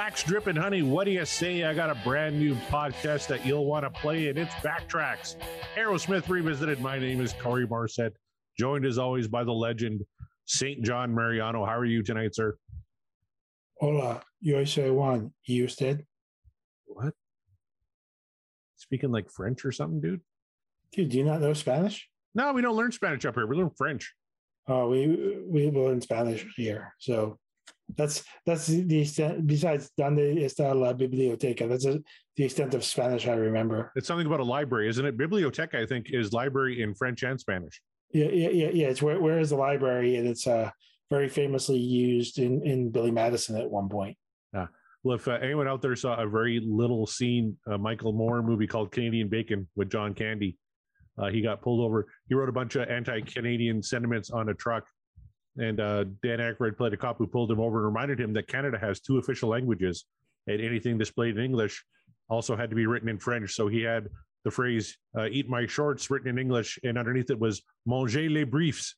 Wax Dripping Honey, what do you say? I got a brand new podcast that you'll want to play, and it's Backtracks. Aerosmith Revisited. My name is Corey Marset, joined as always by the legend, St. John Mariano. How are you tonight, sir? Hola, yo soy Juan. ¿Y usted? What? Speaking like French or something, dude? Dude, do you not know Spanish? No, we don't learn Spanish up here. We learn French. Oh, we we learn Spanish here. So that's that's the extent. Besides, donde está la biblioteca? That's a, the extent of Spanish I remember. It's something about a library, isn't it? Biblioteca, I think, is library in French and Spanish. Yeah, yeah, yeah, yeah. It's where where is the library, and it's uh very famously used in in Billy Madison at one point. Yeah. Well, if uh, anyone out there saw a very little scene, uh, Michael Moore movie called Canadian Bacon with John Candy, uh, he got pulled over. He wrote a bunch of anti-Canadian sentiments on a truck, and uh, Dan Aykroyd played a cop who pulled him over and reminded him that Canada has two official languages, and anything displayed in English also had to be written in French. So he had the phrase uh, "Eat my shorts" written in English, and underneath it was "Manger les briefs,"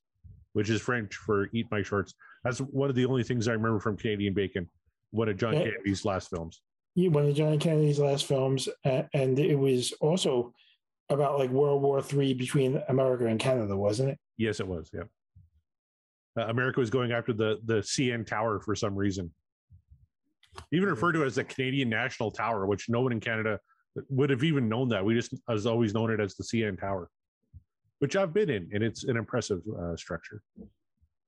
which is French for "Eat my shorts." That's one of the only things I remember from Canadian Bacon, one of John Yeah. Candy's last films. Yeah, one of John Candy's last films, a- and it was also about like World War Three between America and Canada, wasn't it? Yes, it was. Yeah. Uh, America was going after the the CN Tower for some reason. Even referred to as the Canadian National Tower, which no one in Canada would have even known that. We just has always known it as the CN Tower, which I've been in, and it's an impressive uh, structure.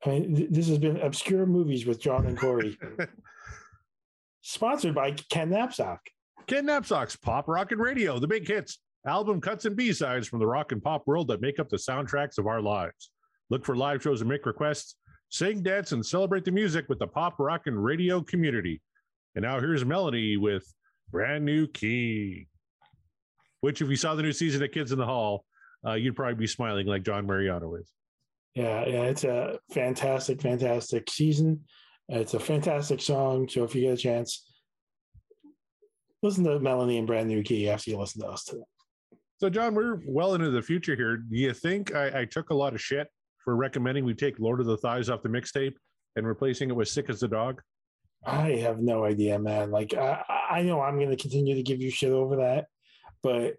I mean, th- this has been obscure movies with John and Corey, sponsored by Ken Napzok. Ken Napzok's Pop Rockin' Radio, the big hits, album cuts and B-sides from the rock and pop world that make up the soundtracks of our lives. Look for live shows and make requests, sing, dance, and celebrate the music with the Pop Rockin' Radio community. And now here's Melanie with Brand New Key, which if you saw the new season of Kids in the Hall, uh, you'd probably be smiling like John Mariano is. Yeah, yeah, it's a fantastic, fantastic season. It's a fantastic song. So if you get a chance, listen to Melanie and Brand New Key after you listen to us today. So, John, we're well into the future here. Do you think I, I took a lot of shit for recommending we take Lord of the Thighs off the mixtape and replacing it with Sick as a Dog? I have no idea, man. Like I, I know I'm going to continue to give you shit over that, but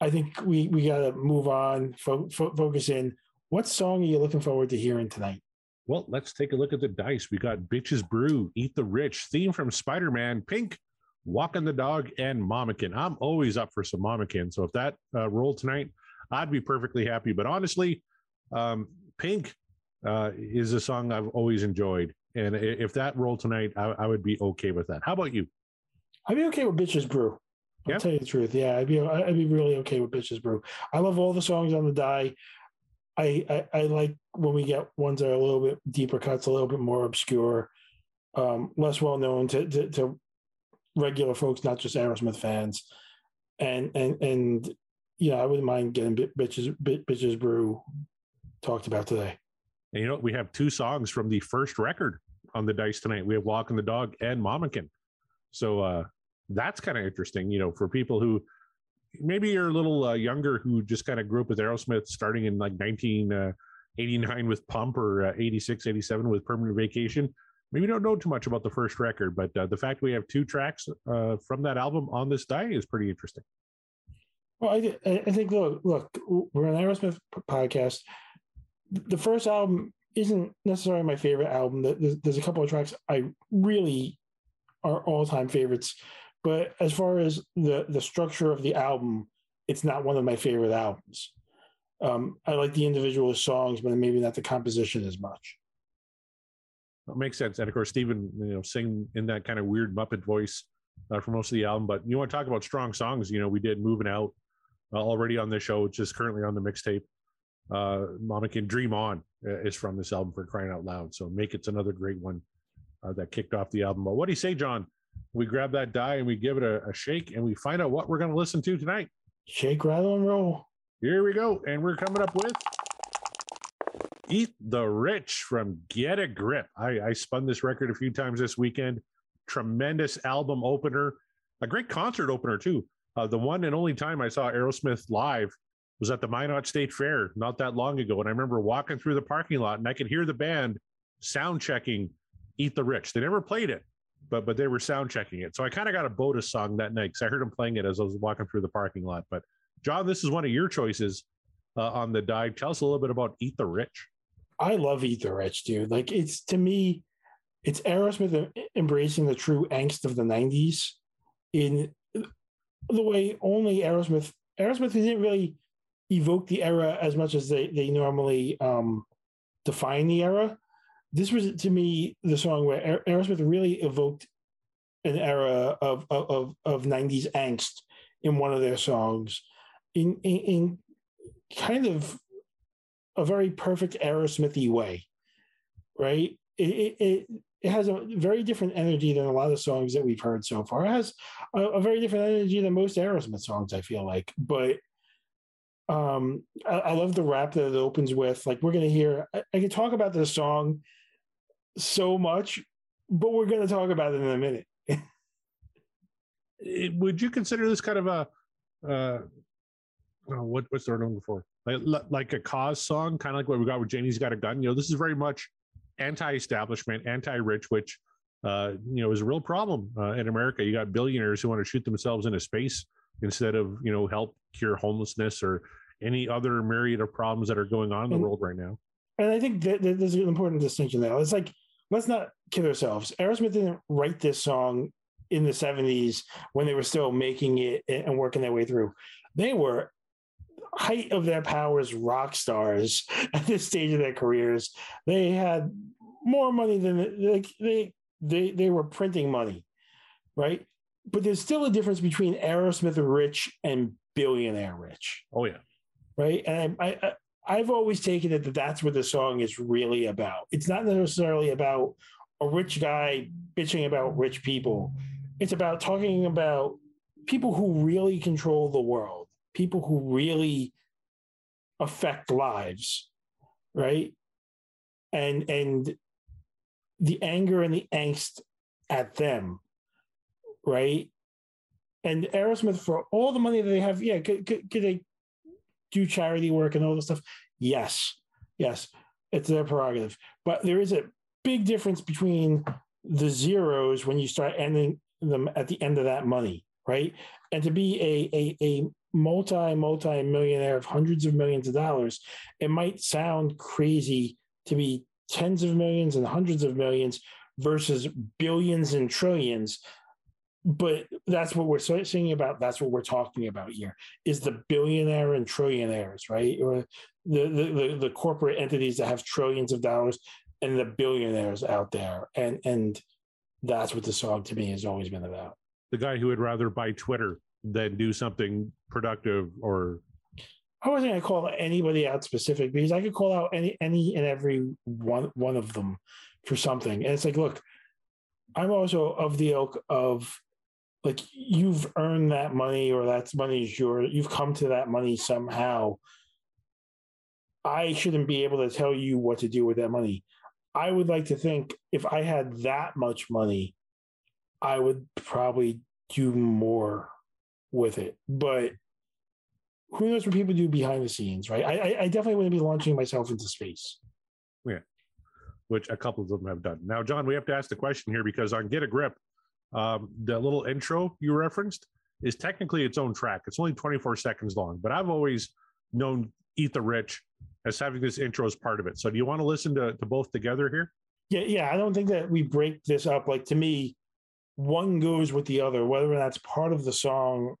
I think we we got to move on. Fo- fo- focus in. What song are you looking forward to hearing tonight? Well, let's take a look at the dice. We got Bitches Brew, Eat the Rich, theme from Spider Man, Pink, Walking the Dog, and Mama Kin. I'm always up for some Mama Kin. So if that uh, rolled tonight, I'd be perfectly happy. But honestly, um, Pink uh, is a song I've always enjoyed. And if that rolled tonight, I, I would be okay with that. How about you? I'd be okay with Bitches Brew. I'll Yeah? tell you the truth. Yeah, I'd be I'd be really okay with Bitches Brew. I love all the songs on the die. I, I I like when we get ones that are a little bit deeper cuts, a little bit more obscure, um, less well known to, to to regular folks, not just Aerosmith fans. And and and yeah, I wouldn't mind getting Bitches Bitches Brew talked about today. And you know, we have two songs from the first record on the dice tonight. We have Walking the Dog and Mama Kin. So uh that's kind of interesting, you know, for people who maybe you're a little uh, younger who just kind of grew up with Aerosmith starting in like 1989 with Pump or uh, 86, 87 with Permanent Vacation. Maybe you don't know too much about the first record, but uh, the fact we have two tracks uh, from that album on this die is pretty interesting. Well, I, I I think look, look, we're an Aerosmith podcast. The first album isn't necessarily my favorite album. There's, a couple of tracks I really are all time favorites, but as far as the the structure of the album, it's not one of my favorite albums. Um, I like the individual songs, but maybe not the composition as much. That makes sense. And of course, Stephen, you know, sing in that kind of weird Muppet voice uh, for most of the album. But you want to talk about strong songs? You know, we did "Moving Out" uh, already on this show, which is currently on the mixtape. Uh, Mama Kin Dream On uh, is from this album for crying out loud. So make it's another great one uh, that kicked off the album. But what do you say, John? We grab that die and we give it a, a shake and we find out what we're going to listen to tonight. Shake, rattle, and roll. Here we go. And we're coming up with Eat the Rich from Get a Grip. I, I spun this record a few times this weekend. Tremendous album opener, a great concert opener, too. Uh, the one and only time I saw Aerosmith live was at the Minot State Fair not that long ago. And I remember walking through the parking lot and I could hear the band sound checking Eat the Rich. They never played it, but but they were sound checking it. So I kind of got a Boda song that night because I heard them playing it as I was walking through the parking lot. But John, this is one of your choices uh, on the dive. Tell us a little bit about Eat the Rich. I love Eat the Rich, dude. Like it's to me, it's Aerosmith embracing the true angst of the '90s in the way only Aerosmith. Aerosmith didn't really evoke the era as much as they they normally um, define the era. This was to me the song where Aerosmith really evoked an era of of of 90s angst in one of their songs in in, in kind of a very perfect Aerosmithy way, right? It, it, it has a very different energy than a lot of songs that we've heard so far. It has a, a very different energy than most Aerosmith songs, I feel like. But um, I, I, love the rap that it opens with. Like we're gonna hear, I, I can talk about this song so much, but we're gonna talk about it in a minute. Would you consider this kind of a uh, oh, what, what's the word I'm looking for? Like, like a cause song, kind of like what we got with Janie's Got a Gun. You know, this is very much anti-establishment, anti-rich, which uh, you know is a real problem uh, in America. You got billionaires who want to shoot themselves into space instead of you know help cure homelessness or any other myriad of problems that are going on in the and, world right now. And I think that, that there's an important distinction there. It's like let's not kid ourselves. Aerosmith didn't write this song in the 70s when they were still making it and working their way through. They were height of their powers rock stars at this stage of their careers. They had more money than they they they, they were printing money, right? But there's still a difference between Aerosmith rich and billionaire rich. Oh yeah, right. And I, I I've always taken it that that's what the song is really about. It's not necessarily about a rich guy bitching about rich people. It's about talking about people who really control the world people who really affect lives, right? And and the anger and the angst at them, right? And Aerosmith, for all the money that they have, yeah, could, could, could they do charity work and all this stuff? Yes, yes, it's their prerogative. But there is a big difference between the zeros when you start ending them at the end of that money, right? And to be a a, a multi multi millionaire of hundreds of millions of dollars, it might sound crazy to be tens of millions and hundreds of millions versus billions and trillions. But that's what we're singing about. That's what we're talking about here is the billionaire and trillionaires, right? Or the, the, the, the corporate entities that have trillions of dollars and the billionaires out there. And, and that's what the song to me has always been about. The guy who would rather buy Twitter than do something productive or I wasn't gonna call anybody out specific because I could call out any any and every one one of them for something. And it's like, look, I'm also of the ilk of like you've earned that money or that money is yours. You've come to that money somehow. I shouldn't be able to tell you what to do with that money. I would like to think if I had that much money, I would probably do more with it. But who knows what people do behind the scenes, right? I, I definitely wouldn't be launching myself into space. Yeah, which a couple of them have done. Now, John, we have to ask the question here because on Get a Grip, um, the little intro you referenced is technically its own track. It's only 24 seconds long, but I've always known Eat the Rich as having this intro as part of it. So do you want to listen to, to both together here? Yeah, yeah. I don't think that we break this up. Like to me, one goes with the other, whether that's part of the song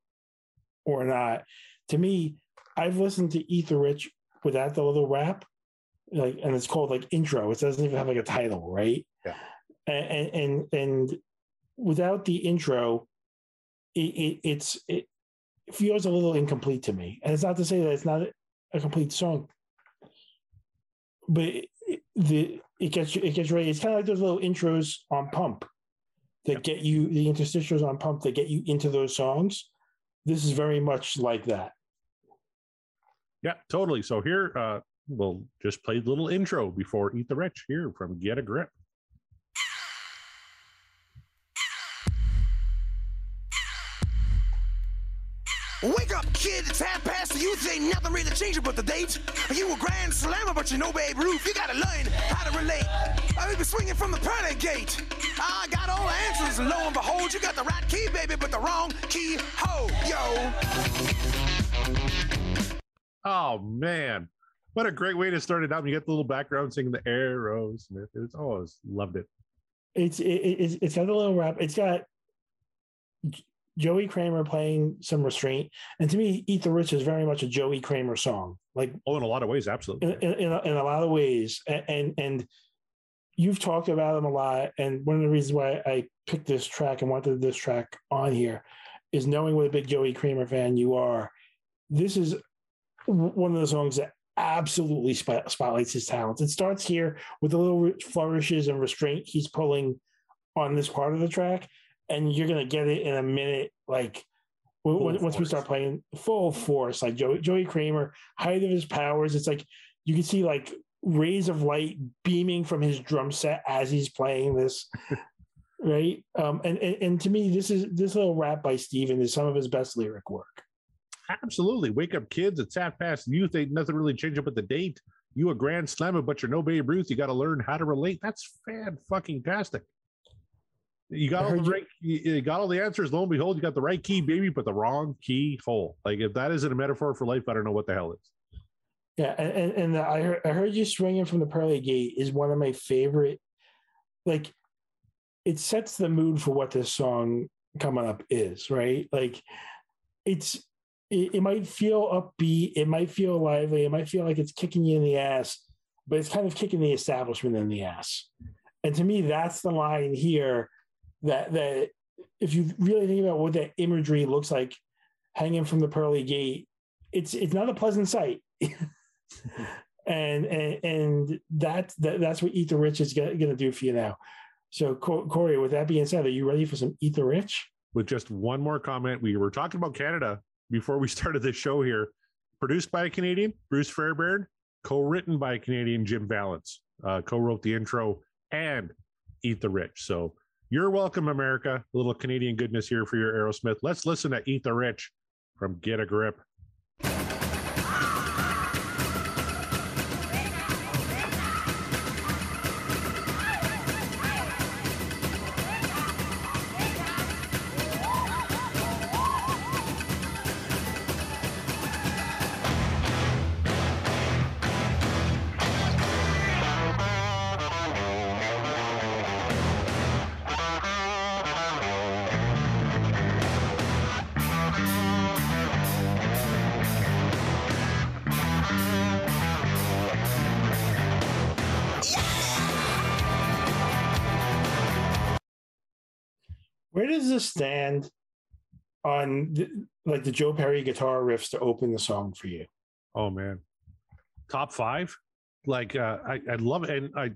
or not. To me, I've listened to Eat the Rich without the little rap, like, and it's called like intro. It doesn't even have like a title, right? Yeah. And and and without the intro, it, it it's it feels a little incomplete to me. And it's not to say that it's not a complete song, but it, the it gets it gets ready. It's kind of like those little intros on Pump that get you the interstitials on pump that get you into those songs. This is very much like that. Yeah totally. So here uh we'll just play the little intro before eat the rich here from get a grip Ain't nothing really changing but the date. You a grand slammer, but you know Babe Ruth. You gotta learn how to relate. I've been swinging from the pearly gate. I got all the answers answers, and lo and behold, you got the right key, baby, but the wrong key. Ho, yo. Oh man, what a great way to start it out! You get the little background singing the Aerosmith. It's always loved it. It's it, it's it's got a little rap. It's got J- Joey Kramer playing some restraint, and to me, "Eat the Rich" is very much a Joey Kramer song. Like Oh, in a lot of ways, absolutely. in, in, in, a, in a lot of ways. And, and and you've talked about him a lot. And one of the reasons why i picked this track and wanted this track on here is knowing what a big joey kramer fan you are this is one of the songs that absolutely spot, spotlights his talents. It starts here with the little flourishes and restraint he's pulling on this part of the track and you're going to get it in a minute like Full once we start playing full force like joey, joey kramer height of his powers it's like you can see like rays of light beaming from his drum set as he's playing this right um and, and and to me this is this little rap by steven is some of his best lyric work Absolutely. Wake up, kids. It's half past youth. Ain't nothing really changed up with the date. You a grand slammer, but you're no Babe Ruth. You got to learn how to relate. That's fan fucking tastic. You got all the right. You, got all the answers. Lo and behold, you got the right key, baby, but the wrong key hole. Like if that isn't a metaphor for life, I don't know what the hell is. yeah and and, and I, heard, I heard you swinging from the pearly gate is one of my favorite like it sets the mood for what this song coming up is right like it's it, it might feel upbeat it might feel lively it might feel like it's kicking you in the ass but it's kind of kicking the establishment in the ass and to me that's the line here that that if you really think about what that imagery looks like hanging from the pearly gate it's it's not a pleasant sight and and and that, that that's what eat the rich is going to do for you now so corey with that being said are you ready for some eat the rich with just one more comment. We were talking about Canada before we started this show here. Produced by a Canadian, Bruce Fairbairn, co-written by a Canadian, Jim Vallance. Uh, co-wrote the intro and Eat the Rich. So you're welcome, America. A little Canadian goodness here for your Aerosmith. Let's listen to Eat the Rich from Get a Grip. Does this stand on the, like the joe perry guitar riffs to open the song for you Oh man, top five. Like uh, I, I love it, and I.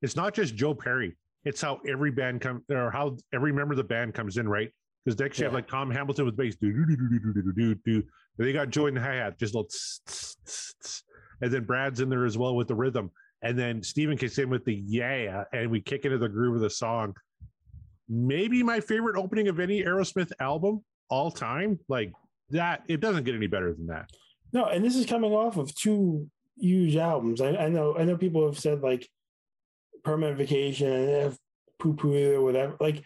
It's not just Joe Perry. It's how every band come or how every member of the band comes in, right? Because next you have like Tom Hamilton with bass, do do do do do do do do do. They got Joe in the hi hat, just a little, tss, tss, tss, and then Brad's in there as well with the rhythm, and then Steven kicks in with the yeah, and we kick into the groove of the song. Maybe my favorite opening of any Aerosmith album all time, like that. It doesn't get any better than that. no and this is coming off of two huge albums. I, I know i know people have said like permanent vacation and have poo poo or whatever. Like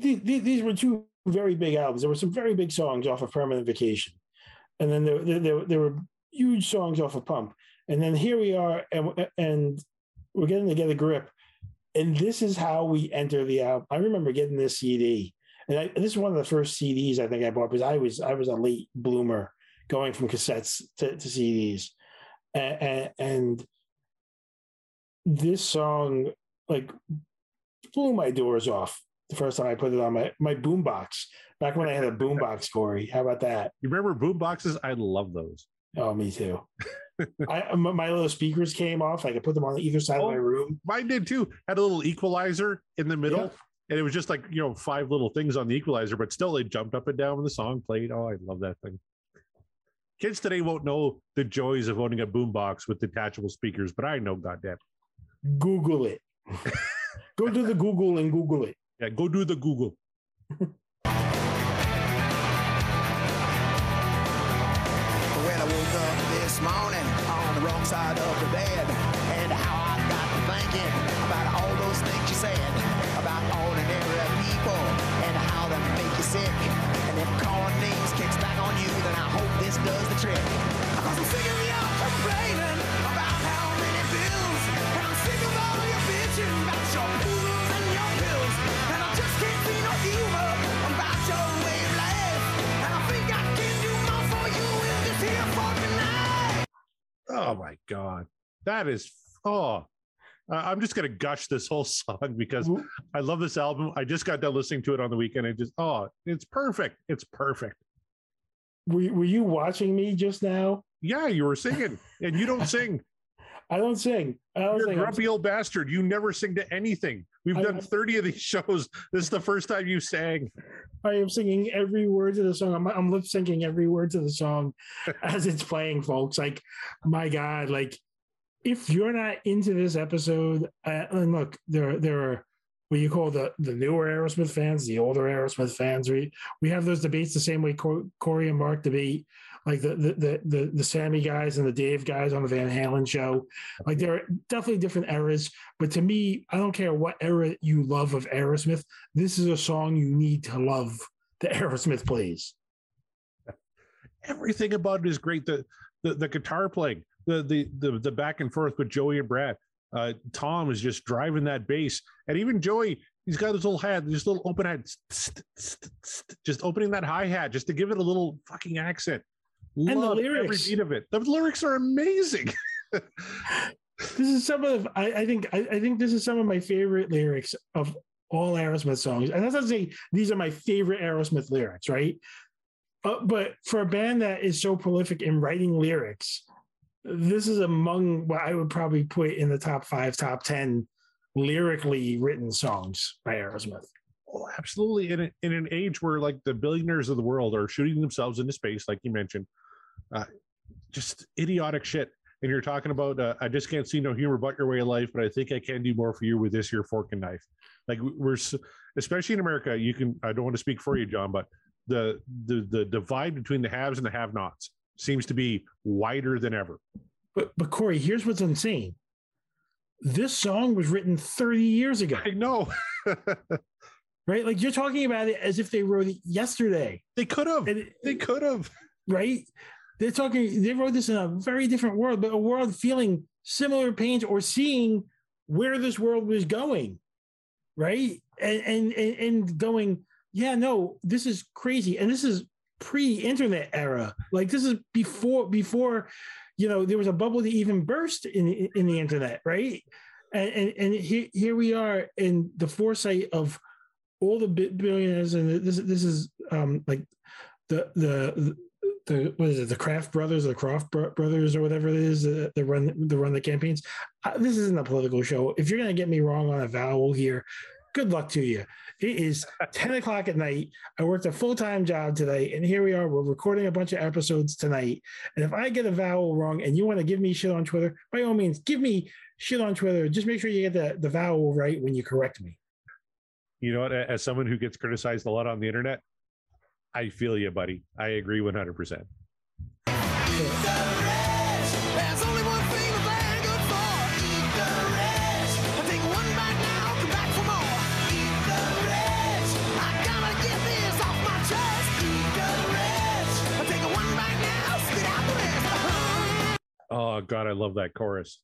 th- th- these were two very big albums. There were some very big songs off of permanent vacation. And then there, there, there, were huge songs off of pump. And then here we are and, and we're getting to get a grip and this is how we enter the album. I remember getting this cd and I, this is one of the first cds i think i bought because i was i was a late bloomer going from cassettes to, to cds and, and, this song like blew my doors off the first time i put it on my my boombox back when i had a boombox corey. How about that? You remember boom boxes? I love those. oh me too I, uh, my my little speakers came off. I could put them on either side of my Oh. room. Mine did too. Had a little equalizer in the middle, Yeah. and it was just like you know five little things on the equalizer, but still they jumped up and down when the song played. Oh, I love that thing. Kids today won't know the joys of owning a boombox with detachable speakers, but I know, goddamn. Google it. Go to the Google and Google it. Yeah, go do the Google. When I woke up morning on the wrong side of the bed and how I got to thinking about all those things you said about ordinary people and how they make you sick. And if calling names kicks back on you, then I hope this does the trick. Cause I'm sick of you complaining about how many bills and I'm sick of all your bitching about your food. God, that is oh. I'm just gonna gush this whole song because I love this album. I just got done listening to it on the weekend. and just oh, it's perfect. It's perfect. Were, were you watching me just now? Yeah, you were singing, and you don't sing. I don't sing. I don't You're a sing. I'm- grumpy old bastard. You never sing to anything. We've I- done 30 of these shows. This is the first time you sang. I am singing every word to the song. I'm, I'm lip syncing every word to the song as it's playing, folks. Like, my God, like if you're not into this episode, uh, and look, there there are what you call the the newer Aerosmith fans, the older Aerosmith fans. We we have those debates the same way Corey and Mark debate, like the the the the, Sammy guys and the Dave guys on the Van Halen show. Like there are definitely different eras, but to me, I don't care what era you love of Aerosmith. This is a song you need to love. The Aerosmith plays. Everything about it is great. The the, the guitar playing, the, the the the back and forth with Joey and Brad. Uh, Tom is just driving that bass, and even Joey, he's got his little hat, this little open hat, just opening that hi hat just to give it a little fucking accent. The Love every lyrics. beat of it. The lyrics are amazing. This is some of I, I think I, I think this is some of my favorite lyrics of all Aerosmith songs. And that's not to say these are my favorite Aerosmith lyrics, right? Uh, but for a band that is so prolific in writing lyrics, this is among what I would probably put in the top five, top ten lyrically written songs by Aerosmith. Oh, absolutely. In, a, in an age where like the billionaires of the world are shooting themselves into space, like you mentioned, uh, just idiotic shit. And you're talking about, uh, I just can't see no humor but your way of life, but I think I can do more for you with this here fork and knife. Like we're, especially in America, you can, I don't want to speak for you, John, but the, the, the divide between the haves and the have nots seems to be wider than ever. But but Corey, here's what's insane. This song was written 30 years ago, I know right? Like you're talking about it as if they wrote it yesterday. they could have, they could have. right? They're talking, they wrote this in a very different world, but a world feeling similar pains or seeing where this world was going, right? And and and, going, yeah, no, this is crazy. And this is pre-internet era. Like this is before before, you know, there was a bubble that even burst in in the internet, right? And and, and here, here we are in the foresight of all the bi- billionaires, and this this is um like the the the what is it the Kraft brothers the Croft brothers or whatever it is that, that run that run the campaigns. Uh, this isn't a political show. If you're gonna get me wrong on a vowel here, good luck to you. It is 10 o'clock at night. I worked a full time job today, and here we are. We're recording a bunch of episodes tonight. And if I get a vowel wrong and you want to give me shit on Twitter, by all means, give me shit on Twitter. Just make sure you get the, the vowel right when you correct me. You know what? As someone who gets criticized a lot on the internet, I feel you, buddy. I agree 100%. There's only one thing that they're good for. Eat the rich. I take one bite now, come back for more. Eat the rich. I gotta get this off my chest. Eat the rich. I take one bite now, spit out the rest. Uh-huh. Oh God, I love that chorus.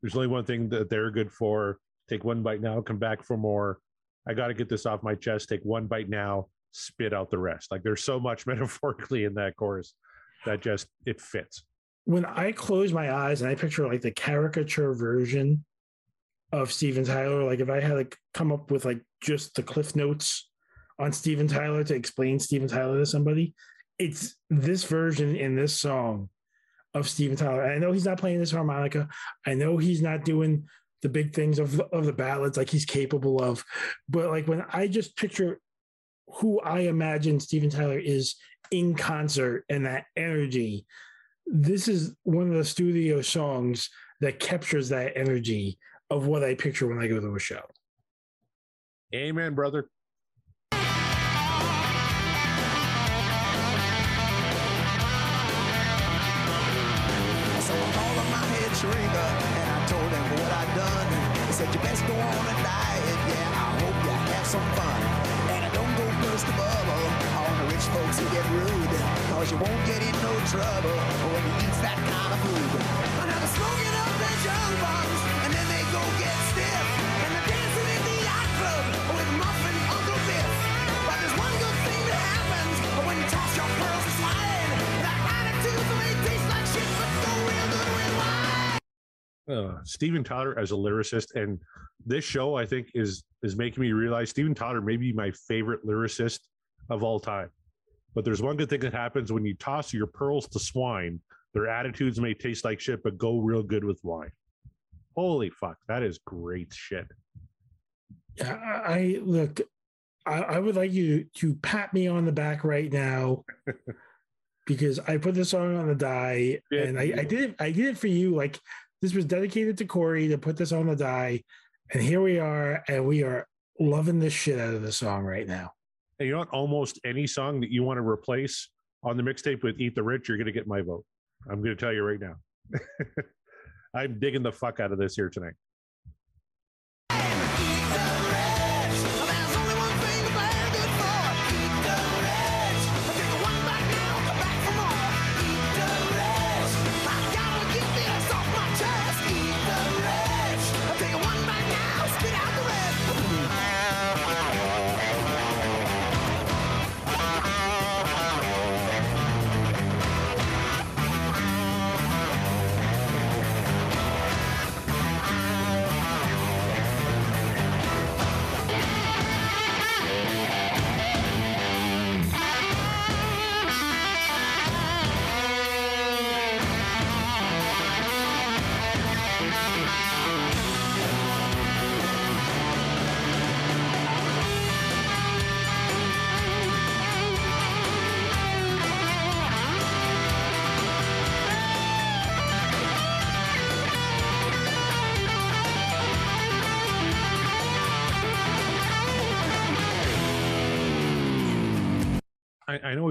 There's only one thing that they're good for. Take one bite now, come back for more. I got to get this off my chest. Take one bite now, spit out the rest. Like there's so much metaphorically in that chorus that just it fits. when I close my eyes and I picture like the caricature version of Steven Tyler, like if I had like come up with like just the cliff notes on Steven Tyler to explain Steven Tyler to somebody, it's this version in this song of Steven Tyler. I know he's not playing this harmonica. I know he's not doing the big things of of the ballads like he's capable of, but like when I just picture who I imagine Steven Tyler is in concert and that energy, this is one of the studio songs that captures that energy of what I picture when I go to a show. Amen, brother. Cause you won't get in no trouble when you eat that kind of food. And smoking up their junk bombs and then they go get stiff. And they're dancing in the yacht club with Muffin Uncle Biff. But there's one good thing that happens when you toss your pearls. That attitude may taste like shit, but go real good with wine. uh, Steven Tyler as a lyricist, and this show I think is is making me realize Steven Tyler may be my favorite lyricist of all time. But there's one good thing that happens when you toss your pearls to swine. Their attitudes may taste like shit, but go real good with wine. Holy fuck, that is great shit. Yeah, I look. I, I would like you to pat me on the back right now because I put this song on the die, Yeah, and I, I did it. I did it for you. Like this was dedicated to Corey to put this on the die, and here we are, and we are loving the shit out of the song right now. And you know what? Almost any song that you want to replace on the mixtape with Eat the Rich, you're going to get my vote. I'm going to tell you right now. I'm digging the fuck out of this here tonight.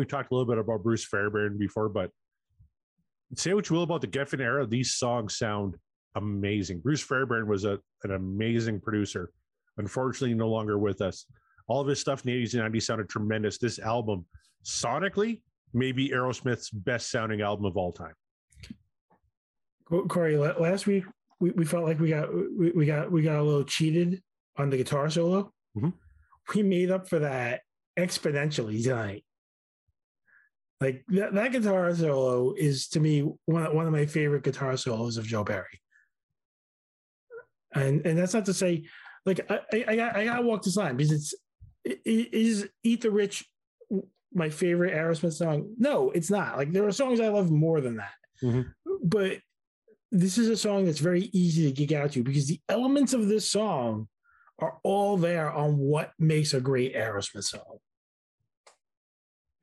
Talked a little bit about Bruce Fairbairn before, but say what you will about the Geffen era, these songs sound amazing. Bruce Fairbairn was a, an amazing producer. Unfortunately, no longer with us. All of his stuff in the 80s and 90s sounded tremendous. This album, sonically, maybe Aerosmith's best sounding album of all time. Co- Corey, last week we, we felt like we got we, we got we got a little cheated on the guitar solo. Mhm. We made up for that exponentially tonight. Like that, that guitar solo is to me one of- one of my favorite guitar solos of Joe Perry. And and that's not to say like I I, I got I gotta walk this line because it's it, it is Eat the Rich my favorite Aerosmith song. No, it's not. Like there are songs I love more than that. Mhm. But this is a song that's very easy to geek out to because the elements of this song are all there on what makes a great Aerosmith song.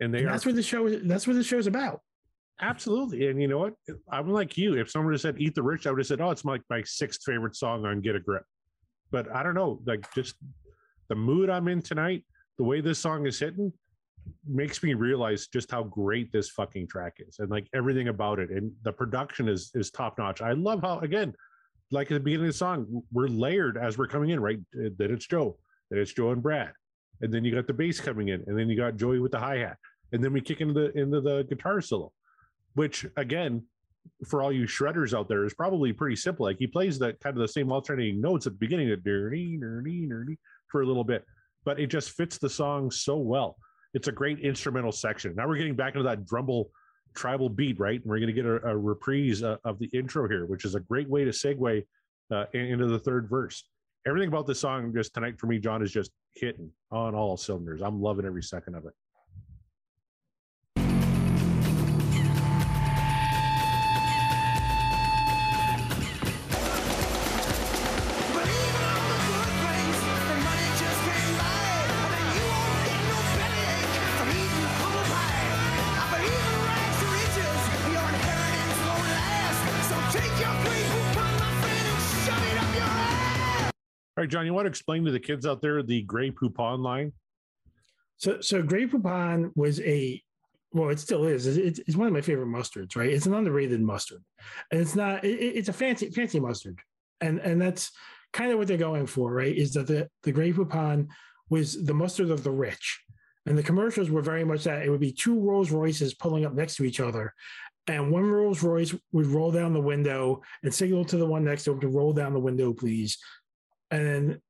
And they And are that's what the show is. That's what the show's about. Absolutely. And you know what? I'm like you. If someone had said Eat the Rich, I would have said, Oh, it's my, my sixth favorite song on Get a Grip. But I don't know, like just the mood I'm in tonight, the way this song is hitting makes me realize just how great this fucking track is and like everything about it. And the production is is top notch. I love how again, like at the beginning of the song, we're layered as we're coming in, right? That it's Joe, that it's Joe and Brad. And then you got the bass coming in, and then you got Joey with the hi-hat. And then we kick into the into the guitar solo which again for all you shredders out there is probably pretty simple. Like he plays the kind of the same alternating notes at the beginning of for a little bit but it just fits the song so well. It's a great instrumental section. Now we're getting back into that drumble tribal beat right? And we're going to get a, a reprise uh, of the intro here which is a great way to segue uh, into the third verse everything about this song just tonight for me john is just hitting on all cylinders. I'm loving every second of it right john you want to explain to the kids out there the Grey Poupon line So, so Grey Poupon was a, well, it still is. It's, it's one of my favorite mustards, right? It's an underrated mustard, and it's not. It, it's a fancy, fancy mustard, and and that's kind of what they're going for, right? Is that the the Grey Poupon was the mustard of the rich, and the commercials were very much that. It would be two Rolls Royces pulling up next to each other, and one Rolls Royce would roll down the window and signal to the one next to him to roll down the window, please, and then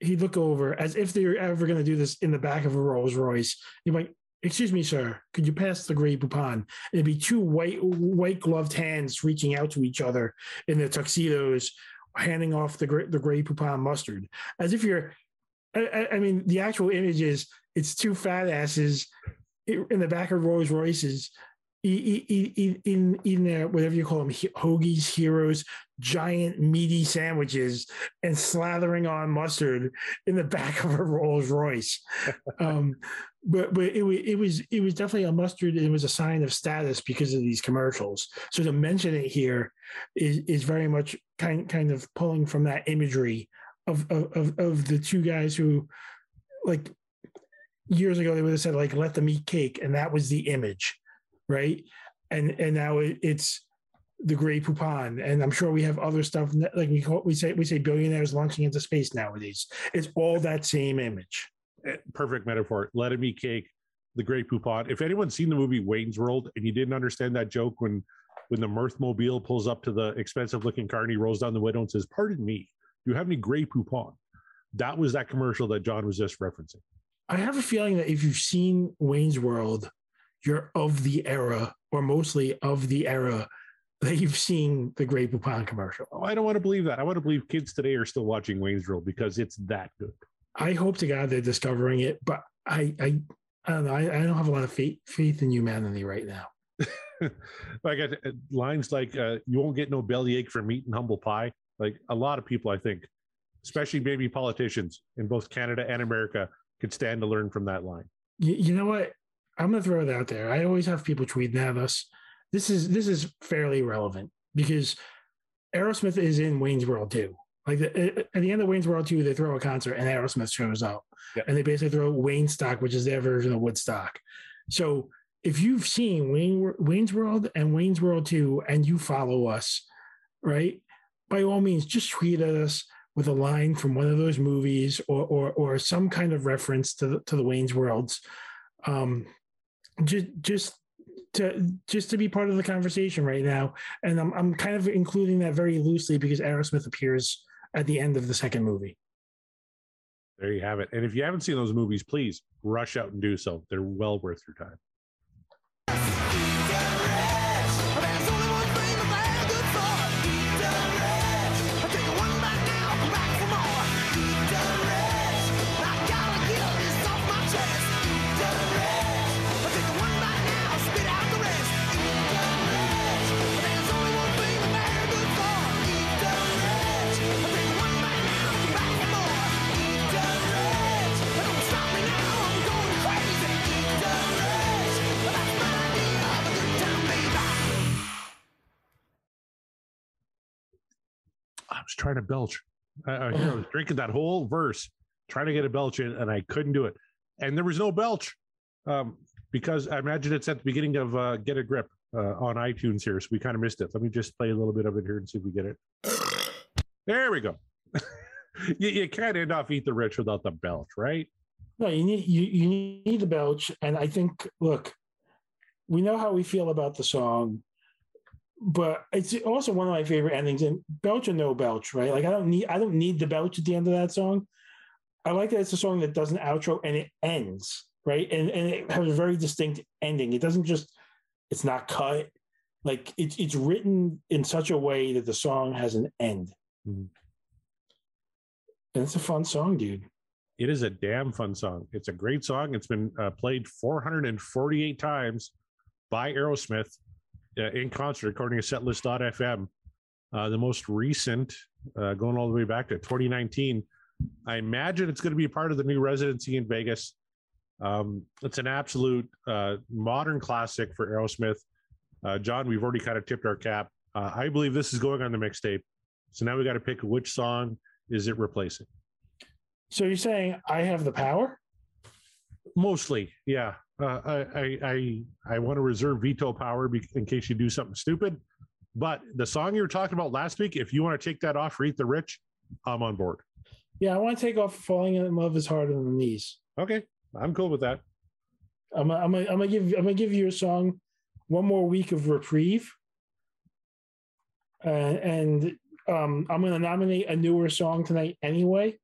he'd look over as if they were ever going to do this in the back of a Rolls Royce. He'd be like, excuse me, sir, could you pass the Grey Poupon? It'd be two white white gloved hands reaching out to each other in their tuxedos, handing off the Grey, the Grey Poupon mustard, as if you're. I- I mean, the actual image is it's two fat asses in the back of Rolls Royces, in in their whatever you call them, he- hoagies, heroes, giant meaty sandwiches, and slathering on mustard in the back of a Rolls Royce. um, but but it, it was it was definitely a mustard. It was a sign of status because of these commercials. So to mention it here is is very much kind kind of pulling from that imagery of of of, of the two guys who like years ago they would have said like let them eat cake and that was the image right and and now it, it's the Grey Poupon, and I'm sure we have other stuff like we call, we say we say billionaires launching into space nowadays. It's all that same image. Eh, Perfect metaphor. Let it be cake. The Great Poupon. If anyone's seen the movie Wayne's World and you didn't understand that joke when when the Mirth Mobile pulls up to the expensive looking car and he rolls down the window and says, "Pardon me, do you have any Grey Poupon?" That was that commercial that John was just referencing. I have a feeling that if you've seen Wayne's World, you're of the era, or mostly of the era that you've seen the Grey Poupon commercial. Oh, I don't want to believe that. I want to believe kids today are still watching Wayne's World because it's that good. I hope to God they're discovering it, but I I, I don't know. I, I don't have a lot of faith faith in humanity right now. like uh, lines like uh, "You won't get no bellyache from meat and humble pie." Like a lot of people, I think, especially maybe politicians in both Canada and America, could stand to learn from that line. You, you know what? I'm gonna throw it out there. I always have people tweeting at us. This is this is fairly relevant because Aerosmith is in Wayne's World too. Like the, at the end of Wayne's World 2, they throw a concert and Aerosmith shows up. Yeah. And they basically throw Wayne Stock, which is their version of Woodstock. So if you've seen Wayne, Wayne's World and Wayne's World 2 and you follow us, right? By all means, just tweet at us with a line from one of those movies or or, or some kind of reference to the, to the Wayne's Worlds. Um, just just to just to be part of the conversation right now. And I'm I'm kind of including that very loosely because Aerosmith appears at the end of the second movie. There you have it. And if you haven't seen those movies, please rush out and do so. They're well worth your time. Was trying to belch. I, I, I was drinking that whole verse, trying to get a belch in, and I couldn't do it. And there was no belch um, because I imagine it's at the beginning of uh, Get a Grip uh, on iTunes here. So we kind of missed it. Let me just play a little bit of it here and see if we get it. There we go. you, you can't end off Eat the Rich without the belch, right? No, you need you, you need the belch. And I think look, we know how we feel about the song, but it's also one of my favorite endings. And belch or no belch, right? Like I don't need I don't need the belch at the end of that song. I like that it's a song that does an outro and it ends, right? And and it has a very distinct ending. It doesn't just it's not cut. Like it's it's written in such a way that the song has an end. Mhm. And it's a fun song, dude. It is a damn fun song. It's a great song. It's been uh, played 448 times by Aerosmith uh, in concert, according to setlist.fm. Uh, the most recent, uh, going all the way back to 2019. I imagine it's going to be part of the new residency in Vegas. Um, it's an absolute uh, modern classic for Aerosmith. Uh, John, we've already kind of tipped our cap. Uh, I believe this is going on the mixtape. So now we got to pick which song is it replacing. So you're saying I have the power? Mostly, yeah. Uh, I, I I I want to reserve veto power in case you do something stupid. But the song you were talking about last week, if you want to take that off, Eat the Rich, I'm on board. Yeah, I want to take off falling in love is hard on the knees. Okay, I'm cool with that. I'm I'm I'm gonna give I'm gonna give you a song, one more week of reprieve, uh, and um, I'm gonna nominate a newer song tonight anyway.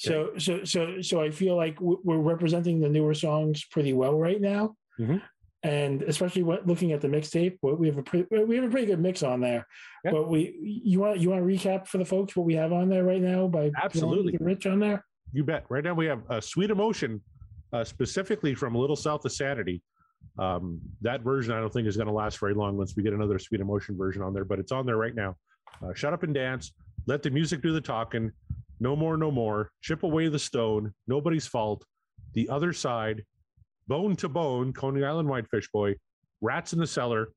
So so so so I feel like we're representing the newer songs pretty well right now, Mhm. and especially what, looking at the mixtape, we we have a pretty, we have a pretty good mix on there. Yeah. But we you want you want to recap for the folks what we have on there right now by Absolutely. Rich on there. You bet. Right now we have a sweet emotion, uh, specifically from a little south of Sanity. Um, that version I don't think is going to last very long once we get another sweet emotion version on there, but it's on there right now. Uh, Shut up and dance. Let the music do the talking. No more, no more. Chip away the stone. Nobody's fault. The other side. Bone to bone. Coney Island Whitefish Boy. Rats in the cellar.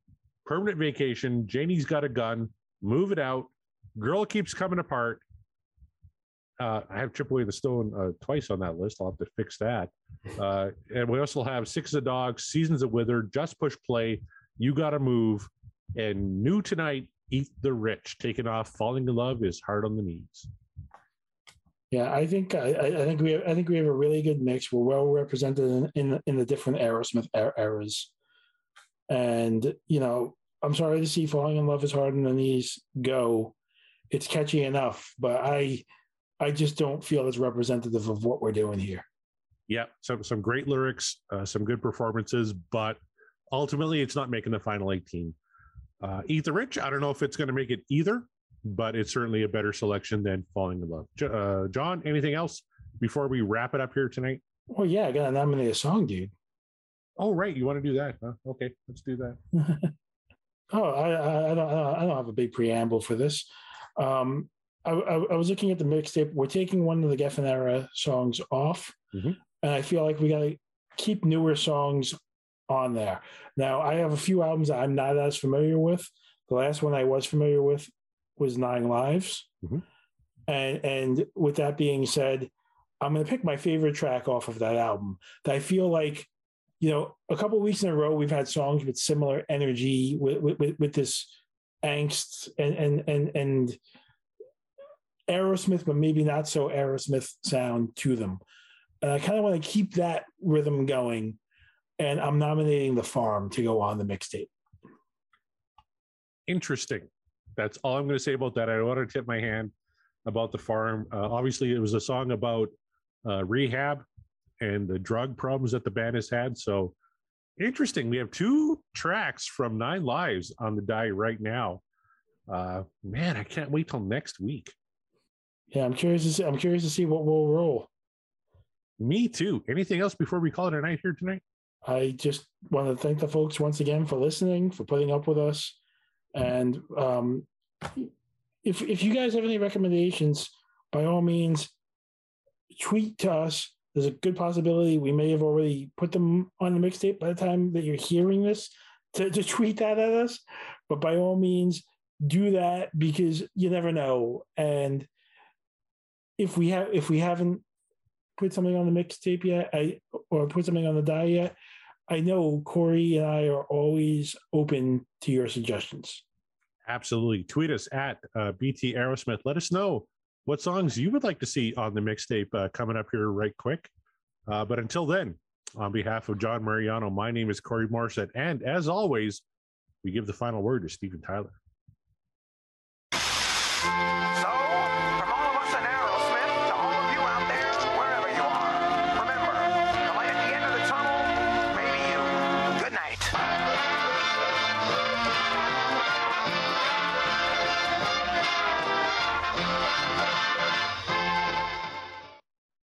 Permanent vacation. Janie's got a gun. Move it out. Girl keeps coming apart. Uh, I have Chip Away the Stone uh, twice on that list. I'll have to fix that. Uh, and we also have Six of the Dogs, Seasons of Wither, Just Push Play, You Gotta Move, and New Tonight, Eat the Rich. Taking off, Falling in Love is Hard on the Knees. Yeah, I think I, I think we have, I think we have a really good mix. We're well represented in in, in the different Aerosmith er- eras, and you know I'm sorry to see "Falling in Love Is Hard on the Knees" go. It's catchy enough, but I I just don't feel it's representative of what we're doing here. Yeah, some some great lyrics, uh, some good performances, but ultimately it's not making the final 18. Uh, Eat the Rich, I don't know if it's going to make it either, but it's certainly a better selection than Falling in Love. Uh, John, anything else before we wrap it up here tonight? Oh yeah, I got to nominate a song, dude. Oh, right. You want to do that? Huh? Okay, let's do that. Oh, I, I, I don't, I don't- have a big preamble for this. Um, I, I, I was looking at the mixtape. We're taking one of the Geffen era songs off, Mhm. and I feel like we got to keep newer songs on there. Now, I have a few albums that I'm not as familiar with. The last one I was familiar with was Nine Lives, Mhm. and and with that being said, I'm going to pick my favorite track off of that album. That I feel like you know, a couple of weeks in a row, we've had songs with similar energy, with with, with, with this angst and and and and Aerosmith, but maybe not so Aerosmith sound to them. And I kind of want to keep that rhythm going. And I'm nominating the farm to go on the mixtape. Interesting. That's all I'm going to say about that. I don't want to tip my hand about the farm. Uh, obviously, it was a song about uh, rehab and the drug problems that the band has had. So interesting. We have two tracks from Nine Lives on the die right now. Uh, man, I can't wait till next week. Yeah, I'm curious to see, I'm curious to see what will roll. Me too. Anything else before we call it a night here tonight? I just want to thank the folks once again for listening, for putting up with us. And um, if if you guys have any recommendations, by all means, tweet to us. There's a good possibility we may have already put them on the mixtape by the time that you're hearing this to, to tweet that at us. But by all means, do that because you never know. And if we have if we haven't put something on the mixtape yet, I or put something on the die yet, I know Corey and I are always open to your suggestions. Absolutely. Tweet us at uh, BT Aerosmith. Let us know what songs you would like to see on the mixtape uh, coming up here right quick. Uh, but until then, on behalf of John Mariano, my name is Corey Morissette. And as always, we give the final word to Steven Tyler.